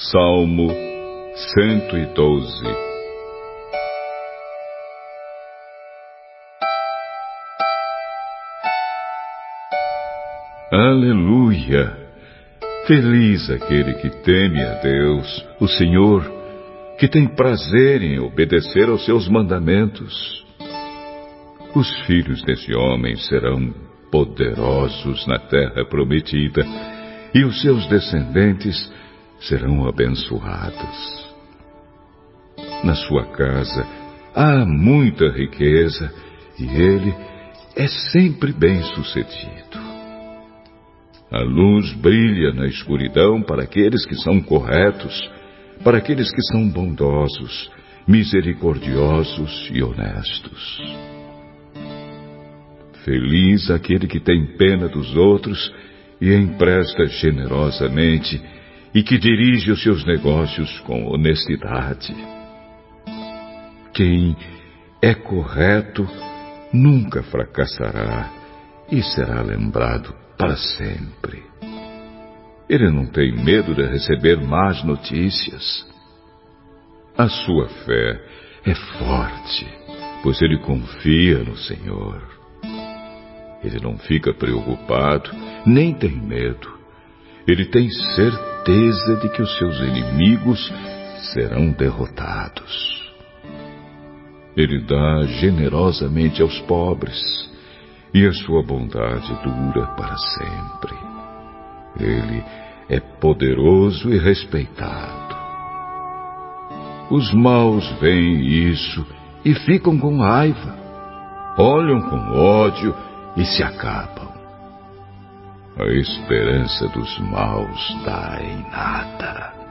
Salmo 112 Aleluia! Feliz aquele que teme a Deus, o Senhor, que tem prazer em obedecer aos seus mandamentos. Os filhos desse homem serão poderosos na terra prometida, e os seus descendentes serão abençoados. Na sua casa há muita riqueza e ele é sempre bem sucedido. A luz brilha na escuridão para aqueles que são corretos, para aqueles que são bondosos, misericordiosos e honestos. Feliz aquele que tem pena dos outros e empresta generosamente e que dirige os seus negócios com honestidade. Quem é correto nunca fracassará e será lembrado para sempre. Ele não tem medo de receber más notícias. A sua fé é forte, pois ele confia no Senhor. Ele não fica preocupado, nem tem medo. Ele tem certeza de que os seus inimigos serão derrotados. Ele dá generosamente aos pobres e a sua bondade dura para sempre. Ele é poderoso e respeitado. Os maus veem isso e ficam com raiva, olham com ódio e se acabam. A esperança dos maus dá em nada.